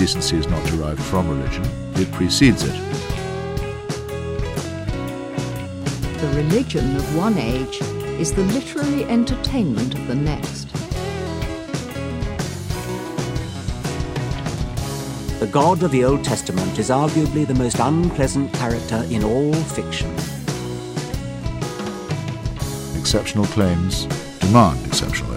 Human decency is not derived from religion, it precedes it. The religion of one age is the literary entertainment of the next. The God of the Old Testament is arguably the most unpleasant character in all fiction. Exceptional claims demand exceptional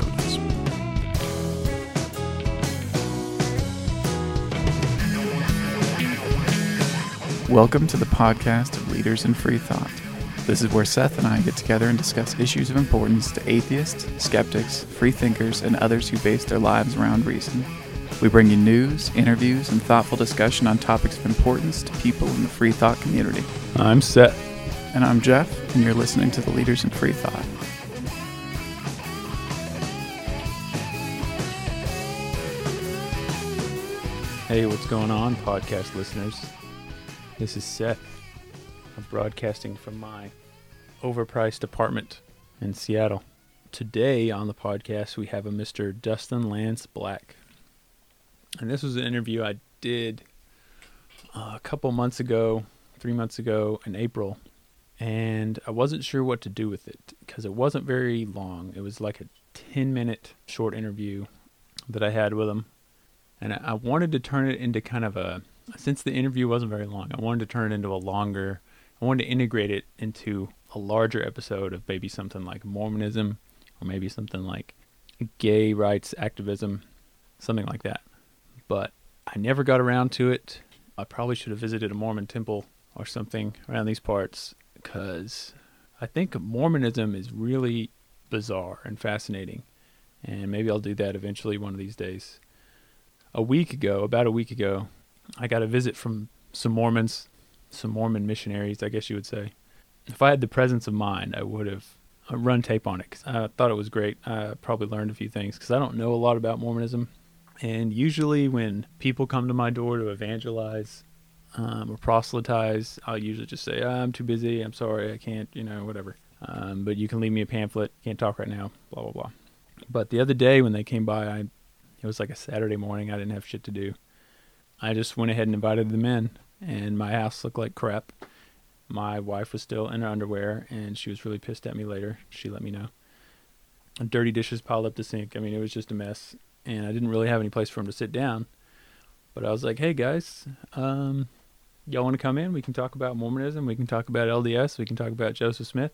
Welcome to the podcast of Leaders in Free Thought. This is where Seth and I get together and discuss issues of importance to atheists, skeptics, free thinkers, and others who base their lives around reason. We bring you news, interviews, and thoughtful discussion on topics of importance to people in the free thought community. I'm Seth. And I'm Jeff, and you're listening to the Leaders in Free Thought. Hey, what's going on, podcast listeners? This is Seth. I'm broadcasting from my overpriced apartment in Seattle. Today on the podcast, we have a Mr. Dustin Lance Black. And this was an interview I did uh, a couple months ago, three months ago in April. And I wasn't sure what to do with it because it wasn't very long. It was like a 10 minute short interview that I had with him. And I wanted to turn it into kind of a, since the interview wasn't very long, I wanted to turn it into a longer, I wanted to integrate it into a larger episode of maybe something like Mormonism or maybe something like gay rights activism, something like that. But I never got around to it. I probably should have visited a Mormon temple or something around these parts because I think Mormonism is really bizarre and fascinating. And maybe I'll do that eventually one of these days a week ago, about a week ago, I got a visit from some Mormons, some Mormon missionaries, I guess you would say. If I had the presence of mind, I would have uh, run tape on it because I thought it was great. I probably learned a few things because I don't know a lot about Mormonism. And usually, when people come to my door to evangelize um, or proselytize, I'll usually just say, oh, I'm too busy. I'm sorry. I can't, you know, whatever. Um, but you can leave me a pamphlet. Can't talk right now, blah, blah, blah. But the other day when they came by, I it was like a Saturday morning. I didn't have shit to do. I just went ahead and invited them in, and my house looked like crap. My wife was still in her underwear, and she was really pissed at me later. She let me know. Dirty dishes piled up the sink. I mean, it was just a mess, and I didn't really have any place for them to sit down. But I was like, "Hey guys, um, y'all want to come in? We can talk about Mormonism. We can talk about LDS. We can talk about Joseph Smith.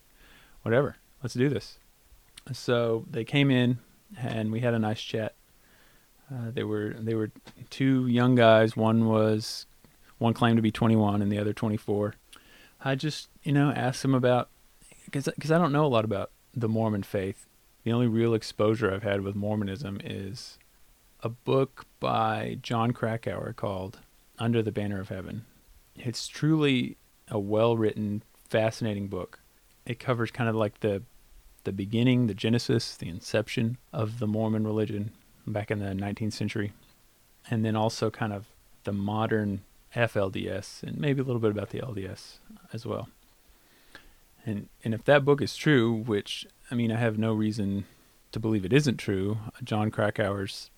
Whatever. Let's do this." So they came in, and we had a nice chat uh, they were they were two young guys. One was one claimed to be 21 and the other 24. I just you know asked them about because I don't know a lot about the Mormon faith. The only real exposure I've had with Mormonism is a book by Jon Krakauer called Under the Banner of Heaven. It's truly a well-written, fascinating book. It covers kind of like the the beginning, the genesis, the inception of the Mormon religion back in the 19th century, and then also kind of the modern FLDS and maybe a little bit about the LDS as well. And and if that book is true, which I mean I have no reason to believe it isn't true, Jon Krakauer's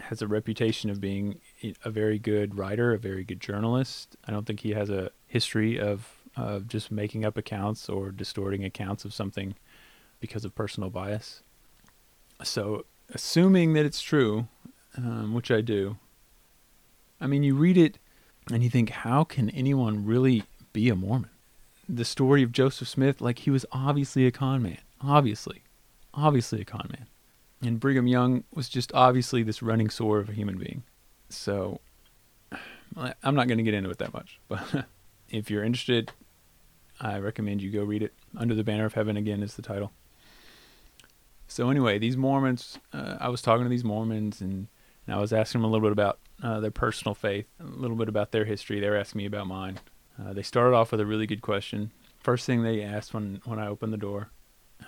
has a reputation of being a very good writer, a very good journalist. I don't think he has a history of of just making up accounts or distorting accounts of something because of personal bias. So assuming that it's true, um, which I do, I mean, you read it and you think, how can anyone really be a Mormon? The story of Joseph Smith, like he was obviously a con man, obviously, obviously a con man. And Brigham Young was just obviously this running sore of a human being. So I'm not going to get into it that much, but if you're interested, I recommend you go read it. Under the Banner of Heaven, again, is the title. So anyway, these Mormons, uh, I was talking to these Mormons and, and I was asking them a little bit about uh, their personal faith, a little bit about their history. They were asking me about mine. Uh, they started off with a really good question. First thing they asked when when I opened the door,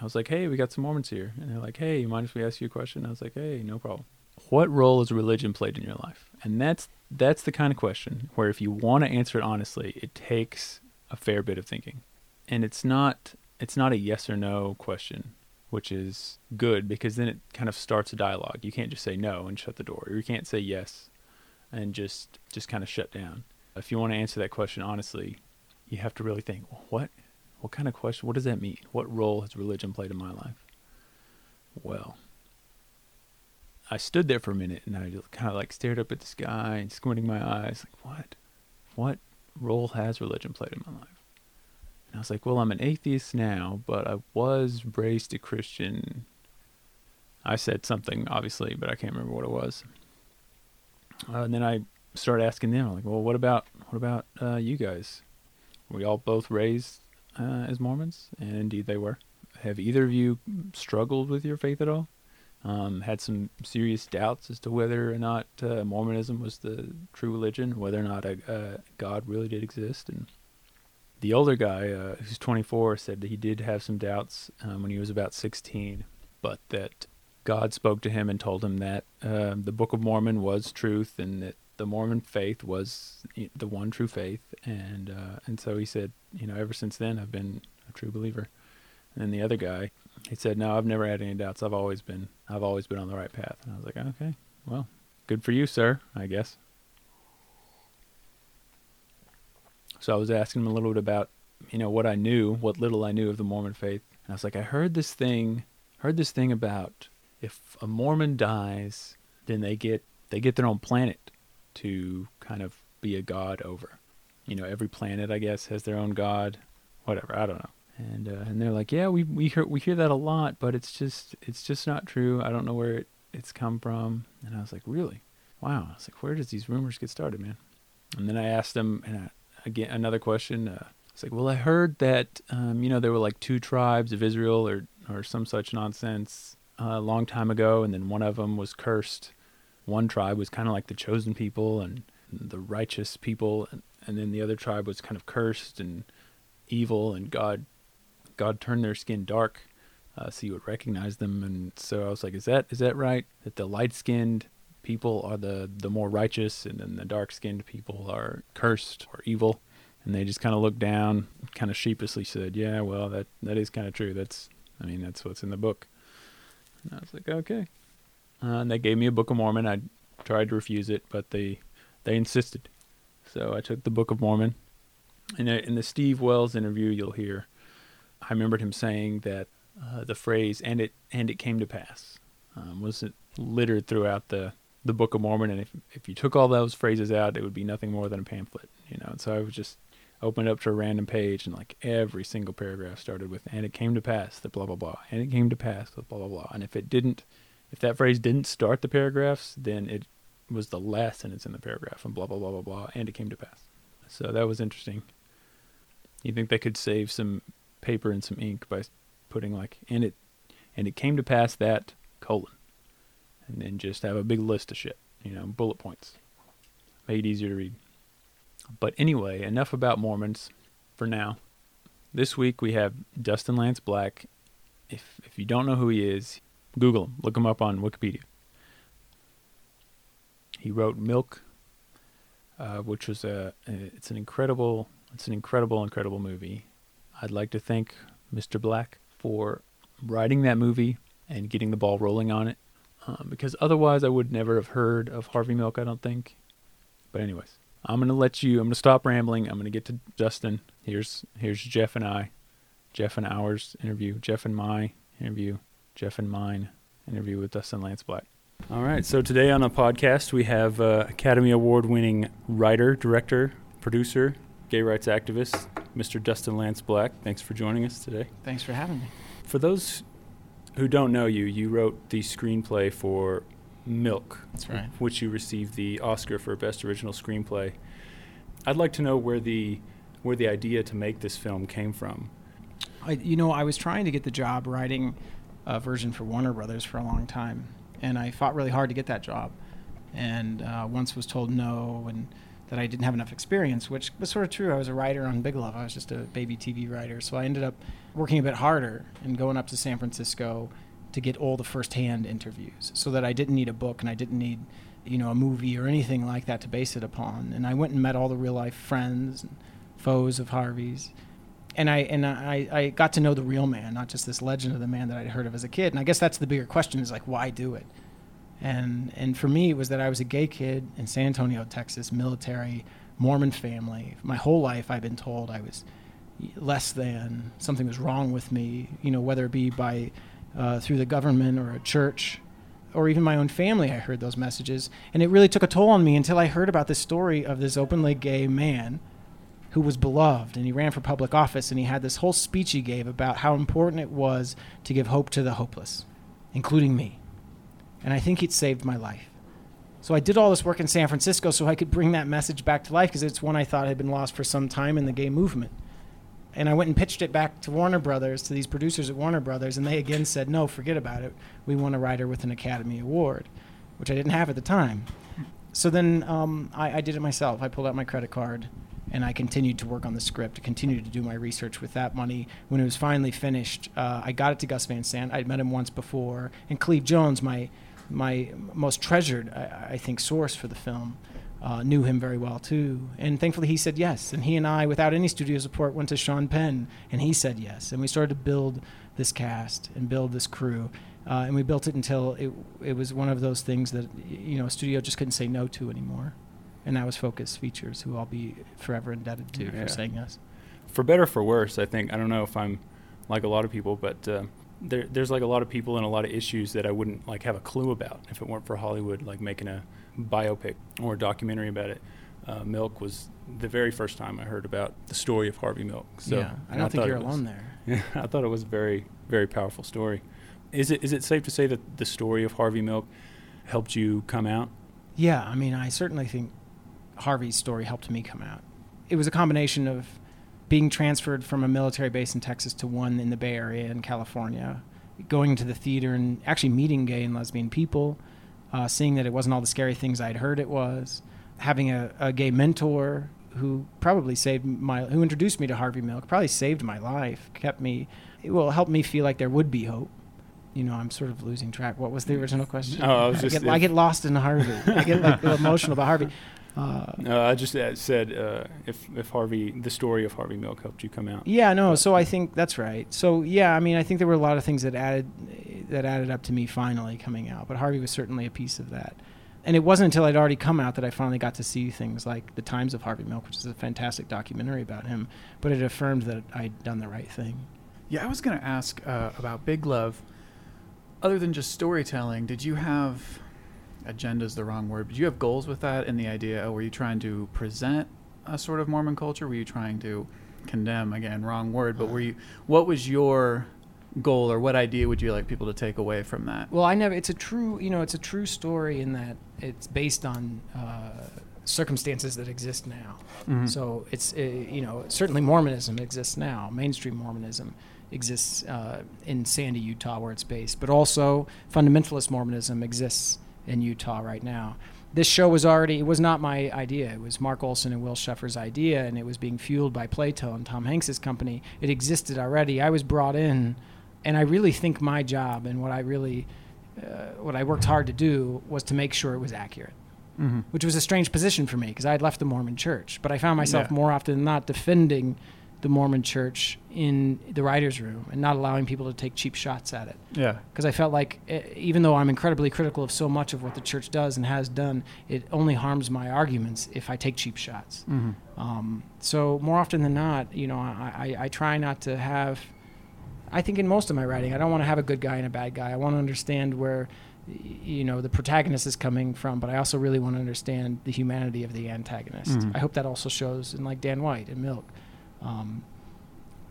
I was like, "Hey, we got some Mormons here," and they're like, "Hey, you mind if we ask you a question?" I was like, "Hey, no problem." What role has religion played in your life? And that's that's the kind of question where if you want to answer it honestly, it takes a fair bit of thinking, and it's not it's not a yes or no question which is good because then it kind of starts a dialogue. You can't just say no and shut the door, or you can't say yes and just just kind of shut down. If you want to answer that question honestly, you have to really think, what what kind of question? What does that mean? What role has religion played in my life? Well, I stood there for a minute and I kind of like stared up at the sky and squinting my eyes, like, what? What role has religion played in my life? And I was like, well, I'm an atheist now, but I was raised a Christian. I said something, obviously, but I can't remember what it was. Uh, and then I started asking them, I'm like, well, what about what about uh, you guys? We all both raised uh, as Mormons? And indeed, they were. Have either of you struggled with your faith at all? Um, had some serious doubts as to whether or not uh, Mormonism was the true religion, whether or not a, a God really did exist. And the older guy, uh, who's 24, said that he did have some doubts um, when he was about 16, but that God spoke to him and told him that uh, the Book of Mormon was truth and that the Mormon faith was the one true faith. And uh, and so he said, you know, ever since then I've been a true believer. And the other guy, he said, "No, I've never had any doubts. I've always been, I've always been on the right path." And I was like, "Okay, well, good for you, sir. I guess." So I was asking him a little bit about, you know, what I knew, what little I knew of the Mormon faith, and I was like, "I heard this thing, heard this thing about if a Mormon dies, then they get they get their own planet to kind of be a god over. You know, every planet, I guess, has their own god. Whatever, I don't know." and uh, and they're like, yeah, we we hear we hear that a lot, but it's just it's just not true. I don't know where it, it's come from. And I was like, really? Wow. I was like, where does these rumors get started, man? And then I asked them, and I, again another question. Uh, it's like, well, I heard that um, you know there were like two tribes of Israel or or some such nonsense uh, a long time ago, and then one of them was cursed. One tribe was kind of like the chosen people and the righteous people, and, and then the other tribe was kind of cursed and evil, and God God turned their skin dark uh, so you would recognize them. And so I was like, is that is that right? That the light skinned people are the the more righteous, and then the dark skinned people are cursed or evil. And they just kind of looked down, kind of sheepishly said, "Yeah, well, that that is kind of true. That's, I mean, that's what's in the book." And I was like, "Okay." Uh, and they gave me a Book of Mormon. I tried to refuse it, but they they insisted. So I took the Book of Mormon. And in the Steve Wells interview, you'll hear I remembered him saying that uh, the phrase "and it and it came to pass" um, was littered throughout the the Book of Mormon, and if if you took all those phrases out, it would be nothing more than a pamphlet, you know. And so I would just open it up to a random page, and like every single paragraph started with "and it came to pass," that blah blah blah, and it came to pass, the blah blah blah. And if it didn't, if that phrase didn't start the paragraphs, then it was the last sentence in the paragraph, and blah blah blah blah blah, and it came to pass. So that was interesting. You think they could save some paper and some ink by putting like in it, and it came to pass that colon, and then just have a big list of shit, you know, bullet points, made easier to read. But anyway, enough about Mormons for now. This week we have Dustin Lance Black. If if you don't know who he is, Google him. Look him up on Wikipedia. He wrote Milk, uh, which was a, it's an incredible it's an incredible incredible movie. I'd like to thank Mr. Black for writing that movie and getting the ball rolling on it. Um, because otherwise, I would never have heard of Harvey Milk, I don't think. But, anyways, I'm going to let you, I'm going to stop rambling. I'm going to get to Justin. Here's, here's Jeff and I. Jeff and ours interview. Jeff and my interview. Jeff and mine interview with Dustin Lance Black. All right. So today on the podcast, we have uh, Academy Award winning writer, director, producer, gay rights activist, Mr. Dustin Lance Black. Thanks for joining us today. Thanks for having me. For those who don't know you, you wrote the screenplay for Milk. That's right. Which you received the Oscar for Best Original Screenplay. I'd like to know where the where the idea to make this film came from. I, you know, I was trying to get the job writing a version for Warner Brothers for a long time, and I fought really hard to get that job. And uh, once was told no, and that I didn't have enough experience, which was sort of true. I was a writer on Big Love. I was just a baby TV writer. So I ended up working a bit harder and going up to San Francisco to get all the first-hand interviews so that I didn't need a book and I didn't need, you know, a movie or anything like that to base it upon. And I went and met all the real-life friends and foes of Harvey's. And I and I, I got to know the real man, not just this legend of the man that I'd heard of as a kid. And I guess that's the bigger question is like, why do it? And and for me, it was that I was a gay kid in San Antonio, Texas, military, Mormon family. My whole life, I've been told I was less than, something was wrong with me. You know, whether it be by uh, through the government or a church, or even my own family. I heard those messages, and it really took a toll on me until I heard about the story of this openly gay man who was beloved and he ran for public office and he had this whole speech he gave about how important it was to give hope to the hopeless, including me. And I think it saved my life. So I did all this work in San Francisco so I could bring that message back to life because it's one I thought had been lost for some time in the gay movement. And I went and pitched it back to Warner Brothers, to these producers at Warner Brothers, and they again said, no, forget about it. We want a writer with an Academy Award, which I didn't have at the time. So then um, I, I did it myself. I pulled out my credit card and I continued to work on the script, continued to do my research with that money. When it was finally finished, uh, I got it to Gus Van Sant. I'd met him once before, and Cleve Jones, my my most treasured, I, I think, source for the film, uh, knew him very well too. And thankfully, he said yes. And he and I, without any studio support, went to Sean Penn, and he said yes. And we started to build this cast and build this crew. Uh, and we built it until it, it was one of those things that you know a studio just couldn't say no to anymore and that was Focus Features, who I'll be forever indebted to Yeah. for saying yes. for better or for worse, I think I don't know if I'm like a lot of people, but uh, there, there's like a lot of people and a lot of issues that I wouldn't like have a clue about if it weren't for Hollywood like making a biopic or a documentary about it. Uh, Milk was the very first time I heard about the story of Harvey Milk. So yeah, I don't think you're was- alone there. Yeah, I thought it was a very very powerful story. Is it is it safe to say that the story of Harvey Milk helped you come out? Yeah, I mean, I certainly think Harvey's story helped me come out. It was a combination of being transferred from a military base in Texas to one in the Bay Area in California, going to the theater and actually meeting gay and lesbian people, uh, seeing that it wasn't all the scary things I'd heard it was, having a, a gay mentor who probably saved my, who introduced me to Harvey Milk, probably saved my life, kept me, it will help me feel like there would be hope. You know, I'm sort of losing track. What was the original question? Oh, I was just- get, I get lost in Harvey. I get like emotional about Harvey. Uh, Uh, I just uh, said uh, if if Harvey the story of Harvey Milk helped you come out. Yeah, no. So I think that's right. So yeah, I mean, I think there were a lot of things that added that added up to me finally coming out. But Harvey was certainly a piece of that. And it wasn't until I'd already come out that I finally got to see things like The Times of Harvey Milk, which is a fantastic documentary about him. But it affirmed that I'd done the right thing. Yeah, I was going to ask uh, about Big Love. Other than just storytelling, did you have agenda's the wrong word? Did you have goals with that and the idea? Or were you trying to present a sort of Mormon culture? Were you trying to condemn? Again, wrong word. But were you? What was your goal, or what idea would you like people to take away from that? Well, I never. It's a true, you know, it's a true story in that it's based on uh, circumstances that exist now. Mhm. So it's, uh, you know, certainly Mormonism exists now. Mainstream Mormonism exists uh, in Sandy, Utah, where it's based, but also fundamentalist Mormonism exists in Utah right now. This show was already, it was not my idea. It was Mark Olsen and Will Scheffer's idea, and it was being fueled by Playtone and Tom Hanks's company. It existed already. I was brought in, and I really think my job and what I really, uh, what I worked hard to do was to make sure it was accurate Mm-hmm. which was a strange position for me because I had left the Mormon church. But I found myself Yeah. more often than not defending the Mormon church in the writer's room and not allowing people to take cheap shots at it. Yeah. Because I felt like, eh, even though I'm incredibly critical of so much of what the church does and has done, it only harms my arguments if I take cheap shots. Mm-hmm. Um, so more often than not, you know, I, I, I try not to have. I think in most of my writing, I don't want to have a good guy and a bad guy. I want to understand where, you know, the protagonist is coming from, but I also really want to understand the humanity of the antagonist. Mhm. I hope that also shows in like Dan White and Milk. Um,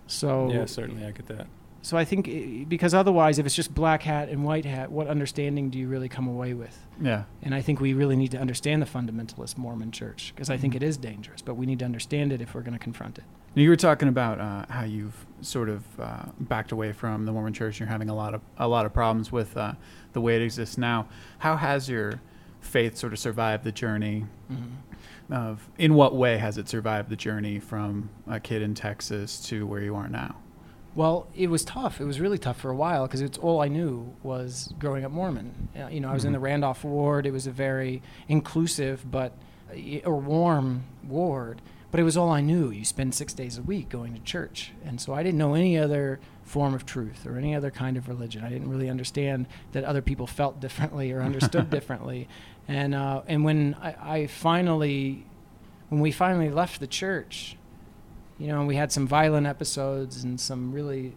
so Yeah, certainly I get that. so I think because otherwise, if it's just black hat and white hat, what understanding do you really come away with? Yeah. And I think we really need to understand the fundamentalist Mormon church because I think Mhm. it is dangerous, but we need to understand it if we're going to confront it. Now, You were talking about uh, how you've sort of uh, backed away from the Mormon Church. You're having a lot of a lot of problems with uh, the way it exists now. How has your faith sort of survived the journey? Of in what way has it survived the journey from a kid in Texas to where you are now? Well, it was tough. It was really tough for a while because it's all I knew was growing up Mormon. Uh, you know, I was in Mhm. the Randolph ward. It was a very inclusive but uh, or warm ward, but it was all I knew. You spend six days a week going to church, and so I didn't know any other form of truth or any other kind of religion. I didn't really understand that other people felt differently or understood differently, and uh, and when I, I finally, when we finally left the church, you know, and we had some violent episodes and some really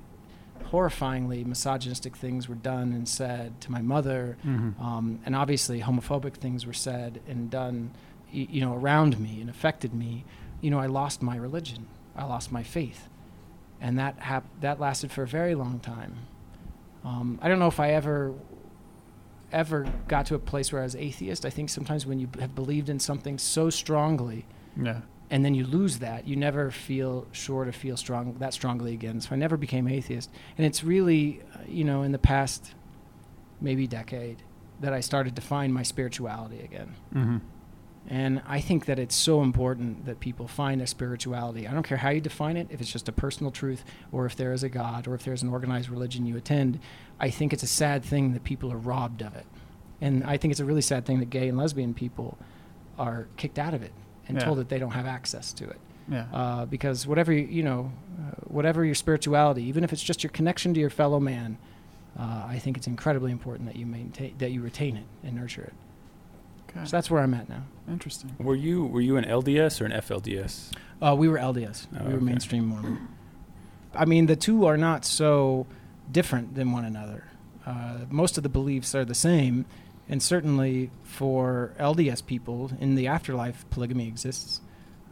horrifyingly misogynistic things were done and said to my mother, Mm-hmm. um, and obviously homophobic things were said and done, y- you know, around me and affected me. You know, I lost my religion. I lost my faith, and that hap- that lasted for a very long time. Um, I don't know if I ever ever got to a place where I was atheist. I think sometimes when you have believed in something so strongly Yeah. and then you lose that, you never feel sure to feel strong that strongly again. So I never became atheist, and it's really, uh, you know, in the past maybe decade that I started to find my spirituality again. Mm-hmm. And I think that it's so important that people find a spirituality. I don't care how you define it, if it's just a personal truth, or if there is a God, or if there's an organized religion you attend. I think it's a sad thing that people are robbed of it. And I think it's a really sad thing that gay and lesbian people are kicked out of it and Yeah. told that they don't have access to it. Yeah. Uh, because whatever you, you know, uh, whatever your spirituality, even if it's just your connection to your fellow man, uh, I think it's incredibly important that you maintain, that you retain it and nurture it. Okay. So that's where I'm at now. Interesting. Were you were you an LDS or an FLDS? Uh, we were LDS. Oh, we were okay. mainstream Mormon. I mean, the two are not so different than one another. Uh, most of the beliefs are the same, and certainly for LDS people, in the afterlife, polygamy exists,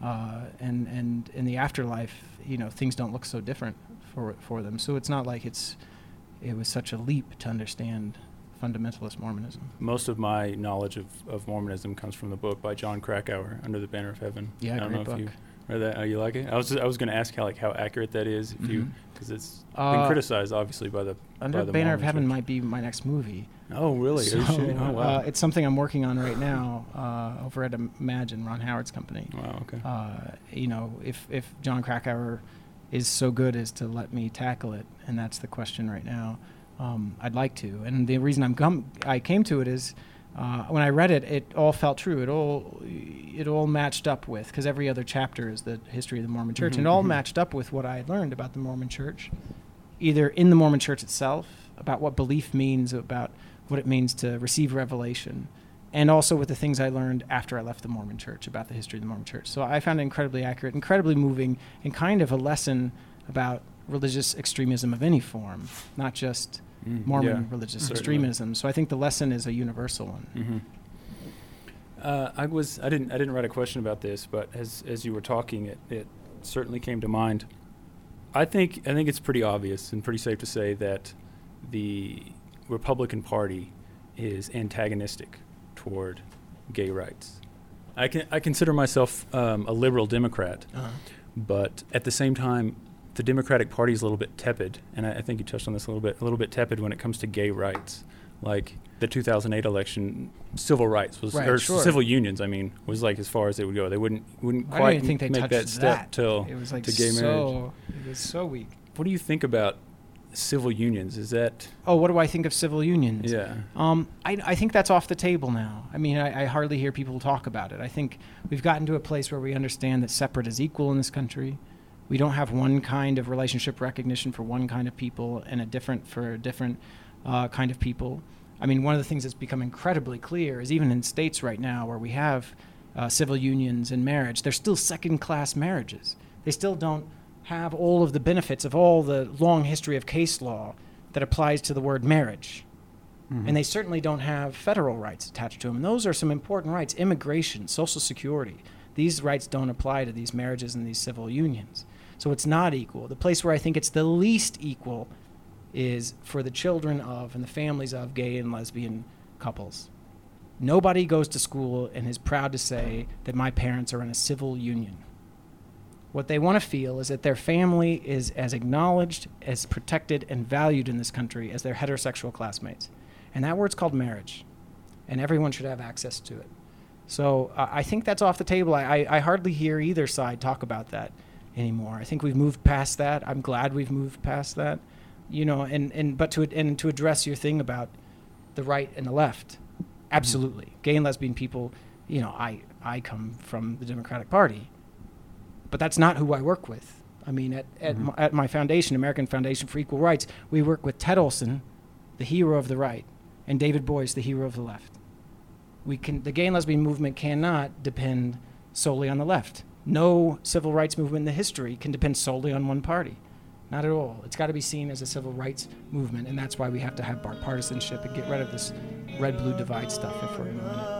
uh, and and in the afterlife, you know, things don't look so different for for them. So it's not like it's it was such a leap to understand fundamentalist Mormonism. Most of my knowledge of, of Mormonism comes from the book by Jon Krakauer, Under the Banner of Heaven. Yeah, I don't great know book. if you read that. Oh, you like it? I was I was going to ask how like how accurate that is, if you Mhm. because it's Uh, been criticized obviously by the Under by the Banner of Heaven Church. might be my next movie. Oh really? You So. Oh wow. uh, it's something I'm working on right now uh, over at Imagine, Ron Howard's company. wow. Okay. Uh, you know, if if Jon Krakauer is so good as to let me tackle it, and that's the question right now, um, I'd like to. And the reason I'm come, I came to it is. Uh, when I read it, it all felt true. It all, it all matched up with because every other chapter is the history of the Mormon Church, and it all Mhm, mhm. matched up with what I had learned about the Mormon Church, either in the Mormon Church itself, about what belief means, about what it means to receive revelation, and also with the things I learned after I left the Mormon Church about the history of the Mormon Church. So I found it incredibly accurate, incredibly moving, and kind of a lesson about religious extremism of any form, not just Mm, Mormon yeah, religious certainly. extremism. So I think the lesson is a universal one. hmm Uh, I was I didn't I didn't write a question about this, but as as you were talking, it, it certainly came to mind. I think I think it's pretty obvious and pretty safe to say that the Republican Party is antagonistic toward gay rights. I can I consider myself um, a liberal Democrat, but at the same time, the Democratic Party is a little bit tepid, and I, I think you touched on this a little bit. A little bit tepid when it comes to gay rights, like the 2008 election, civil rights was Right, or sure. civil unions. I mean, was like as far as they would go. They wouldn't wouldn't quite even think they make touched that step that. till It was like to gay marriage. so. It was so weak. What do you think about civil unions? Is that Oh, what do I think of civil unions? yeah? Um, I, I think that's off the table now. I mean, I, I hardly hear people talk about it. I think we've gotten to a place where we understand that separate is equal in this country. We don't have one kind of relationship recognition for one kind of people and a different for a different uh, kind of people. I mean, one of the things that's become incredibly clear is even in states right now where we have uh, civil unions and marriage, they're still second class marriages. They still don't have all of the benefits of all the long history of case law that applies to the word marriage and they certainly don't have federal rights attached to them. And those are some important rights immigration, Social Security. These rights don't apply to these marriages and these civil unions. So it's not equal. The place where I think it's the least equal is for the children of and the families of gay and lesbian couples. Nobody goes to school and is proud to say that my parents are in a civil union. What they want to feel is that their family is as acknowledged, as protected, and valued in this country as their heterosexual classmates. And that word's called marriage. And everyone should have access to it. So uh, I think that's off the table. I, I, I hardly hear either side talk about that anymore. I think we've moved past that. I'm glad we've moved past that. You know, and, and but to and to address your thing about the right and the left, mm-hmm. absolutely. Gay and lesbian people, you know, I I come from the Democratic Party but that's not who I work with. I mean, at, at, mm-hmm. my, at my foundation, American Foundation for Equal Rights, we work with Ted Olson, the hero of the right, and David Boies, the hero of the left. We can, the gay and lesbian movement cannot depend solely on the left. No civil rights movement in the history can depend solely on one party. Not at all. It's got to be seen as a civil rights movement, and that's why we have to have bipartisanship and get rid of this red blue divide stuff if we're going to win it.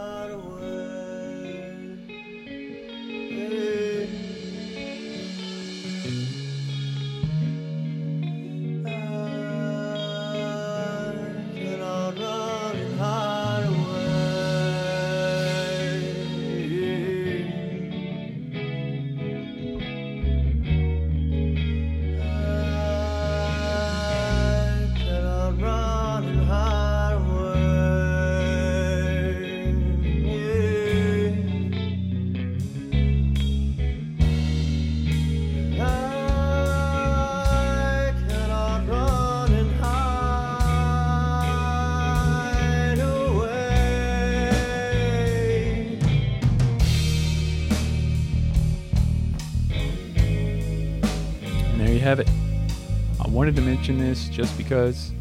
Wanted to mention this just because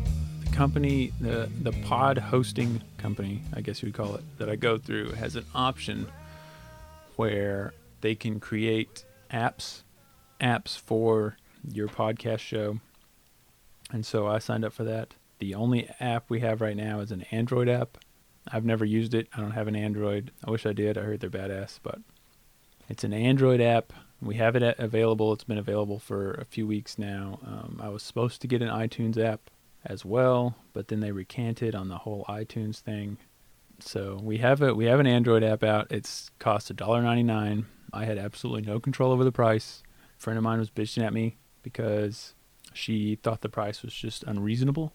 the company, the the pod hosting company, I guess you would call it, that I go through has an option where they can create apps apps for your podcast show. And so I signed up for that. The only app we have right now is an Android app. I've never used it. I don't have an Android. I wish I did. I heard they're badass, but it's an Android app. We have it available. It's been available for a few weeks now. Um, I was supposed to get an iTunes app as well, but then they recanted on the whole iTunes thing. So we have a we have an Android app out. It's cost $1.99. I had absolutely no control over the price. A friend of mine was bitching at me because she thought the price was just unreasonable,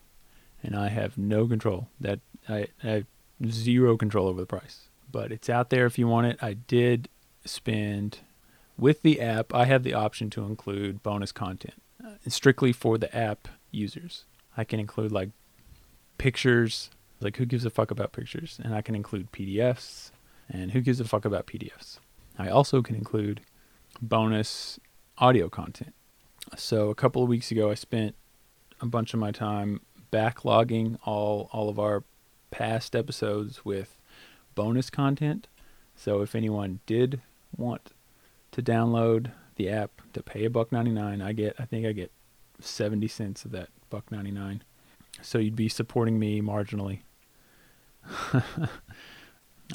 and I have no control. That I, I have zero control over the price. But it's out there if you want it. I did spend with the app. I have the option to include bonus content, uh, strictly for the app users. I can include like pictures. Like who gives a fuck about pictures? And I can include PDFs. And who gives a fuck about PDFs? I also can include bonus audio content. So a couple of weeks ago, I spent a bunch of my time backlogging all all of our past episodes with bonus content. So if anyone did want to download the app to pay a buck 99, I get I think I get 70 cents of that buck 99. So you'd be supporting me marginally.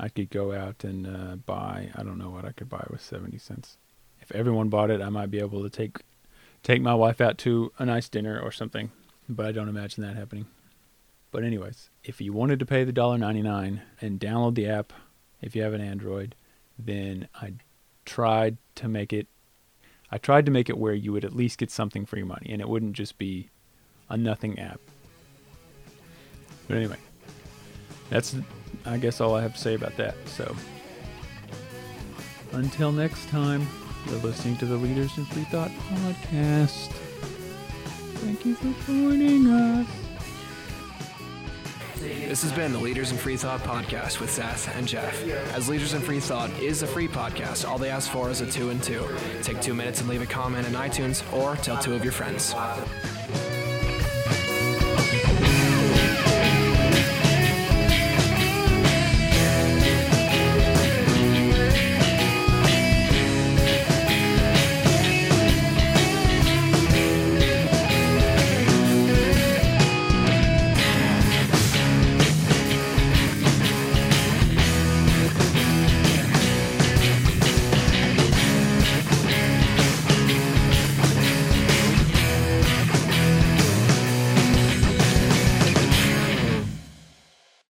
I could go out and uh, buy I don't know what I could buy with 70 cents. If everyone bought it, I might be able to take take my wife out to a nice dinner or something, but I don't imagine that happening. But anyways, if you wanted to pay the $1.99 and download the app if you have an Android, then I tried to make it I tried to make it where you would at least get something for your money and it wouldn't just be a nothing app. But anyway, that's I guess all I have to say about that. So until next time, you're listening to the Leaders in Free Thought podcast. Thank you for joining us. This has been the Leaders in Free Thought podcast with Seth and Jeff. As Leaders in Free Thought is a free podcast, all they ask for is a two and two. Take two minutes and leave a comment in iTunes or tell two of your friends.